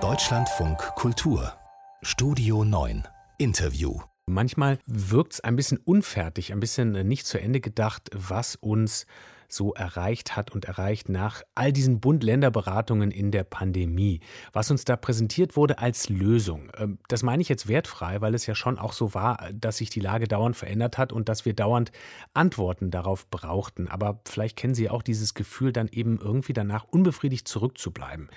Deutschlandfunk Kultur. Studio 9 Interview. Manchmal wirkt es ein bisschen unfertig, ein bisschen äh, nicht zu Ende gedacht, was uns so erreicht hat und erreicht nach all diesen Bund-Länder-Beratungen in der Pandemie. Was uns da präsentiert wurde als Lösung. Ähm, das meine ich jetzt wertfrei, weil es ja schon auch so war, dass sich die Lage dauernd verändert hat und dass wir dauernd Antworten darauf brauchten. Aber vielleicht kennen Sie auch dieses Gefühl, dann eben irgendwie danach unbefriedigt zurückzubleiben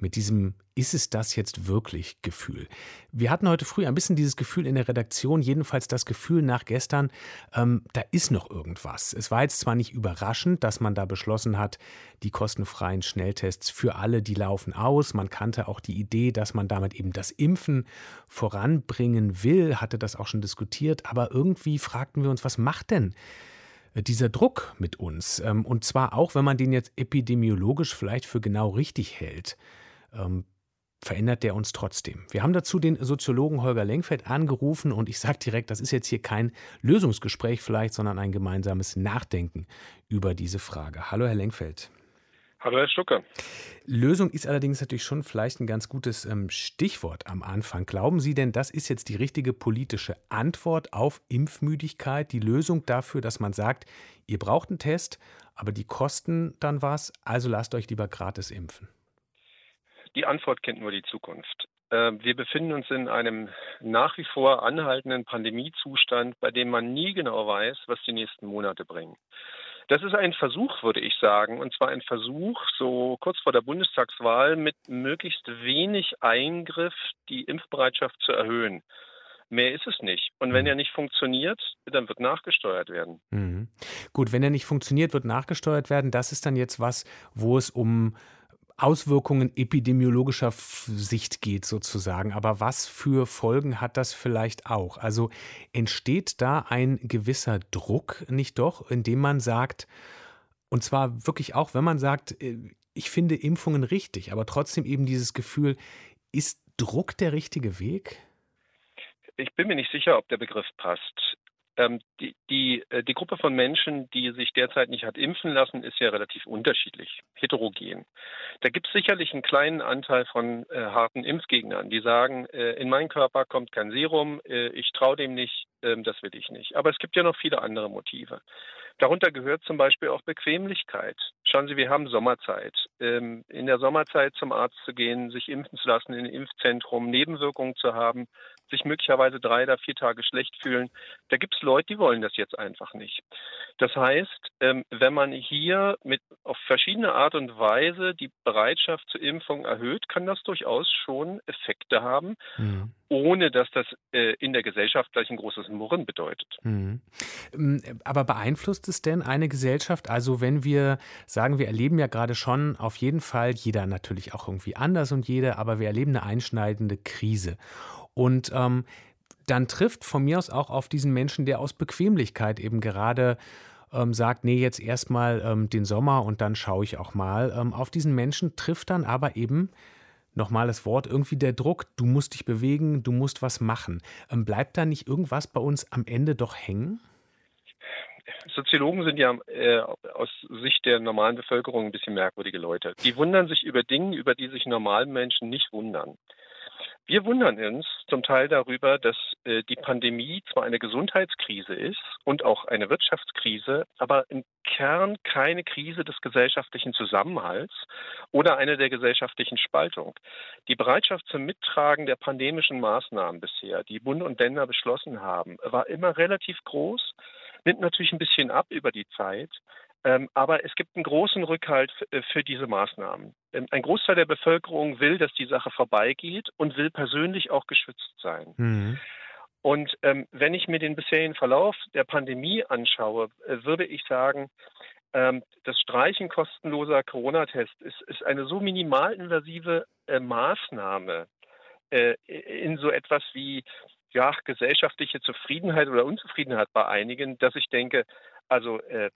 mit diesem Ist es das jetzt wirklich Gefühl? Wir hatten heute früh ein bisschen dieses Gefühl in der Redaktion, jedenfalls das Gefühl nach gestern, ähm, da ist noch irgendwas. Es war jetzt zwar nicht überraschend, dass man da beschlossen hat, die kostenfreien Schnelltests für alle, die laufen aus. Man kannte auch die Idee, dass man damit eben das Impfen voranbringen will, hatte das auch schon diskutiert, aber irgendwie fragten wir uns, was macht denn dieser Druck mit uns? Ähm, und zwar auch, wenn man den jetzt epidemiologisch vielleicht für genau richtig hält ähm, verändert der uns trotzdem. Wir haben dazu den Soziologen Holger Lenkfeld angerufen und ich sage direkt, das ist jetzt hier kein Lösungsgespräch vielleicht, sondern ein gemeinsames Nachdenken über diese Frage. Hallo, Herr Lenkfeld. Hallo, Herr Stucker. Lösung ist allerdings natürlich schon vielleicht ein ganz gutes ähm, Stichwort am Anfang. Glauben Sie denn, das ist jetzt die richtige politische Antwort auf Impfmüdigkeit, die Lösung dafür, dass man sagt, ihr braucht einen Test, aber die kosten dann was, also lasst euch lieber gratis impfen? Die Antwort kennt nur die Zukunft. Ähm, wir befinden uns in einem nach wie vor anhaltenden Pandemiezustand, bei dem man nie genau weiß, was die nächsten Monate bringen. Das ist ein Versuch, würde ich sagen, und zwar ein Versuch, so kurz vor der Bundestagswahl mit möglichst wenig Eingriff die Impfbereitschaft zu erhöhen. Mehr ist es nicht. Und wenn mhm. er nicht funktioniert, dann wird nachgesteuert werden. Mhm. Gut, wenn er nicht funktioniert, wird nachgesteuert werden. Das ist dann jetzt was, wo es um Auswirkungen epidemiologischer Sicht geht sozusagen. Aber was für Folgen hat das vielleicht auch? Also entsteht da ein gewisser Druck nicht doch, indem man sagt, und zwar wirklich auch, wenn man sagt, äh, ich finde Impfungen richtig, aber trotzdem eben dieses Gefühl, ist Druck der richtige Weg? Ich bin mir nicht sicher, ob der Begriff passt. Ähm, die, die, äh, die Gruppe von Menschen, die sich derzeit nicht hat impfen lassen, ist ja relativ unterschiedlich, heterogen. Da gibt es sicherlich einen kleinen Anteil von äh, harten Impfgegnern, die sagen, äh, in meinen Körper kommt kein Serum, äh, ich traue dem nicht, ähm, das will ich nicht. Aber es gibt ja noch viele andere Motive. Darunter gehört zum Beispiel auch Bequemlichkeit. Schauen Sie, wir haben Sommerzeit. Ähm, in der Sommerzeit zum Arzt zu gehen, sich impfen zu lassen in ein Impfzentrum, Nebenwirkungen zu haben, sich möglicherweise drei oder vier Tage schlecht fühlen. Da gibt es Leute, die wollen das jetzt einfach nicht. Das heißt, ähm, wenn man hier mit auf verschiedene Art und Weise die Bereitschaft zur Impfung erhöht, kann das durchaus schon Effekte haben. Mhm ohne dass das äh, in der Gesellschaft gleich ein großes Murren bedeutet. Mhm. Ähm, aber beeinflusst es denn eine Gesellschaft? Also wenn wir sagen, wir erleben ja gerade schon auf jeden Fall, jeder natürlich auch irgendwie anders und jeder, aber wir erleben eine einschneidende Krise. Und ähm, dann trifft von mir aus auch auf diesen Menschen, der aus Bequemlichkeit eben gerade ähm, sagt, nee, jetzt erstmal ähm, den Sommer und dann schaue ich auch mal. Ähm, auf diesen Menschen trifft dann aber eben nochmal das Wort, irgendwie der Druck, du musst dich bewegen, du musst was machen. Ähm, bleibt da nicht irgendwas bei uns am Ende doch hängen? Soziologen sind ja äh, aus Sicht der normalen Bevölkerung ein bisschen merkwürdige Leute. Die wundern sich über Dinge, über die sich normalen Menschen nicht wundern. Wir wundern uns zum Teil darüber, dass die Pandemie zwar eine Gesundheitskrise ist und auch eine Wirtschaftskrise, aber im Kern keine Krise des gesellschaftlichen Zusammenhalts oder eine der gesellschaftlichen Spaltung. Die Bereitschaft zum Mittragen der pandemischen Maßnahmen bisher, die Bund und Länder beschlossen haben, war immer relativ groß, nimmt natürlich ein bisschen ab über die Zeit. Ähm, aber es gibt einen großen Rückhalt äh, für diese Maßnahmen. Ähm, ein Großteil der Bevölkerung will, dass die Sache vorbeigeht und will persönlich auch geschützt sein. Mhm. Und ähm, wenn ich mir den bisherigen Verlauf der Pandemie anschaue, äh, würde ich sagen, ähm, das Streichen kostenloser Corona-Tests ist, ist, eine so minimalinvasive äh, Maßnahme äh, in so etwas wie ja, gesellschaftliche Zufriedenheit oder Unzufriedenheit bei einigen, dass ich denke, also äh,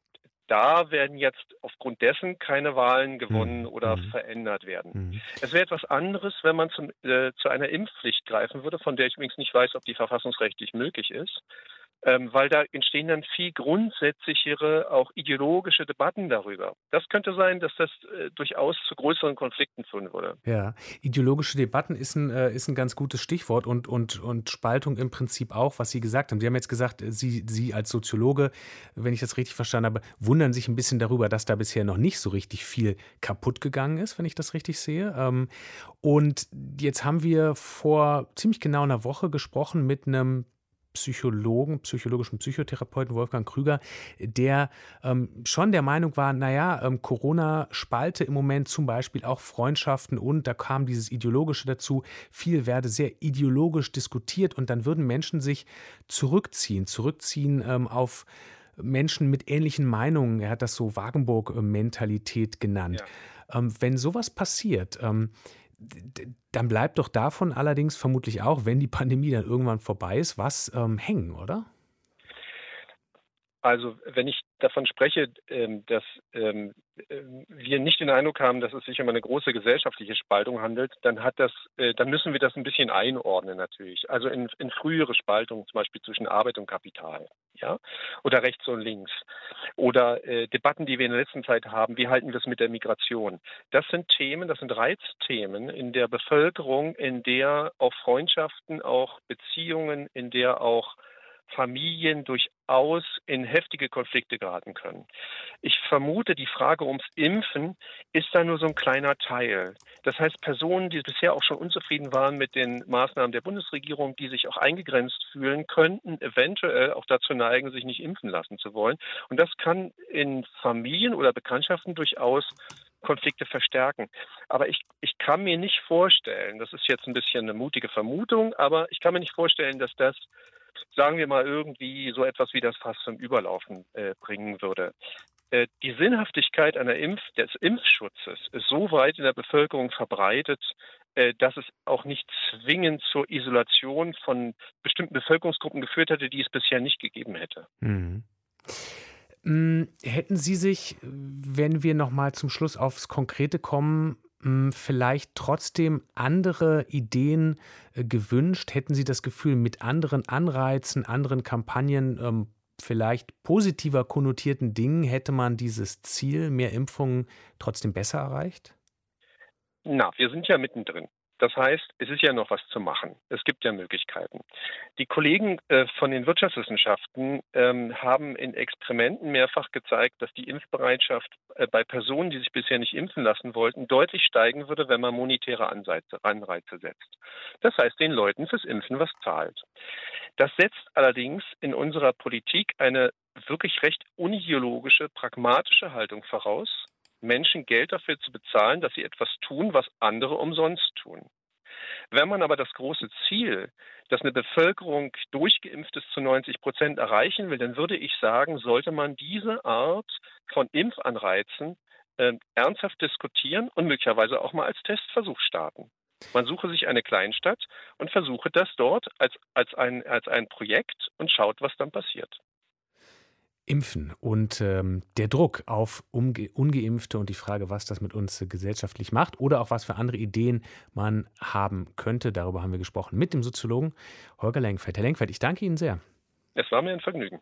da werden jetzt aufgrund dessen keine Wahlen gewonnen mhm. oder mhm. verändert werden. Mhm. Es wäre etwas anderes, wenn man zum, äh, zu einer Impfpflicht greifen würde, von der ich übrigens nicht weiß, ob die verfassungsrechtlich möglich ist. Ähm, weil da entstehen dann viel grundsätzlichere, auch ideologische Debatten darüber. Das könnte sein, dass das äh, durchaus zu größeren Konflikten führen würde. Ja, ideologische Debatten ist ein, äh, ist ein ganz gutes Stichwort und, und, und Spaltung im Prinzip auch, was Sie gesagt haben. Sie haben jetzt gesagt, Sie, Sie als Soziologe, wenn ich das richtig verstanden habe, wundern sich ein bisschen darüber, dass da bisher noch nicht so richtig viel kaputt gegangen ist, wenn ich das richtig sehe. Ähm, und jetzt haben wir vor ziemlich genau einer Woche gesprochen mit einem Psychologen, psychologischen Psychotherapeuten Wolfgang Krüger, der ähm, schon der Meinung war, naja, ähm, Corona spalte im Moment zum Beispiel auch Freundschaften und da kam dieses Ideologische dazu. Viel werde sehr ideologisch diskutiert und dann würden Menschen sich zurückziehen, zurückziehen ähm, auf Menschen mit ähnlichen Meinungen. Er hat das so Wagenburg-Mentalität genannt. Ja. Ähm, wenn sowas passiert, ähm, dann bleibt doch davon allerdings vermutlich auch, wenn die Pandemie dann irgendwann vorbei ist, was ähm, hängen, oder? Also wenn ich davon spreche, ähm, dass ähm, ähm, wir nicht den Eindruck haben, dass es sich um eine große gesellschaftliche Spaltung handelt, dann hat das, äh, dann müssen wir das ein bisschen einordnen natürlich. Also in, in frühere Spaltungen, zum Beispiel zwischen Arbeit und Kapital, ja, oder rechts und links, oder äh, Debatten, die wir in der letzten Zeit haben. Wie halten wir es mit der Migration? Das sind Themen, das sind Reizthemen in der Bevölkerung, in der auch Freundschaften, auch Beziehungen, in der auch Familien durchaus in heftige Konflikte geraten können. Ich vermute, die Frage ums Impfen ist da nur so ein kleiner Teil. Das heißt, Personen, die bisher auch schon unzufrieden waren mit den Maßnahmen der Bundesregierung, die sich auch eingegrenzt fühlen, könnten eventuell auch dazu neigen, sich nicht impfen lassen zu wollen. Und das kann in Familien oder Bekanntschaften durchaus Konflikte verstärken. Aber ich, ich kann mir nicht vorstellen, das ist jetzt ein bisschen eine mutige Vermutung, aber ich kann mir nicht vorstellen, dass das sagen wir mal, irgendwie so etwas wie das Fass zum Überlaufen äh, bringen würde. Äh, die Sinnhaftigkeit einer Impf des Impfschutzes ist so weit in der Bevölkerung verbreitet, äh, dass es auch nicht zwingend zur Isolation von bestimmten Bevölkerungsgruppen geführt hätte, die es bisher nicht gegeben hätte. Mhm. Hm, hätten Sie sich, wenn wir noch mal zum Schluss aufs Konkrete kommen, vielleicht trotzdem andere Ideen äh, gewünscht? Hätten Sie das Gefühl, mit anderen Anreizen, anderen Kampagnen, ähm, vielleicht positiver konnotierten Dingen hätte man dieses Ziel, mehr Impfungen, trotzdem besser erreicht? Na, wir sind ja mittendrin. Das heißt, es ist ja noch was zu machen. Es gibt ja Möglichkeiten. Die Kollegen äh, von den Wirtschaftswissenschaften ähm, haben in Experimenten mehrfach gezeigt, dass die Impfbereitschaft äh, bei Personen, die sich bisher nicht impfen lassen wollten, deutlich steigen würde, wenn man monetäre Anreize, Anreize setzt. Das heißt, den Leuten fürs Impfen was zahlt. Das setzt allerdings in unserer Politik eine wirklich recht unideologische, pragmatische Haltung voraus, Menschen Geld dafür zu bezahlen, dass sie etwas tun, was andere umsonst tun. Wenn man aber das große Ziel, dass eine Bevölkerung durchgeimpft ist zu 90 Prozent erreichen will, dann würde ich sagen, sollte man diese Art von Impfanreizen äh, ernsthaft diskutieren und möglicherweise auch mal als Testversuch starten. Man suche sich eine Kleinstadt und versuche das dort als, als, ein, als ein Projekt und schaut, was dann passiert. Impfen und ähm, der Druck auf Umge Ungeimpfte und die Frage, was das mit uns gesellschaftlich macht oder auch was für andere Ideen man haben könnte. Darüber haben wir gesprochen mit dem Soziologen Holger Lenkfeld. Herr Lenkfeld, ich danke Ihnen sehr. Es war mir ein Vergnügen.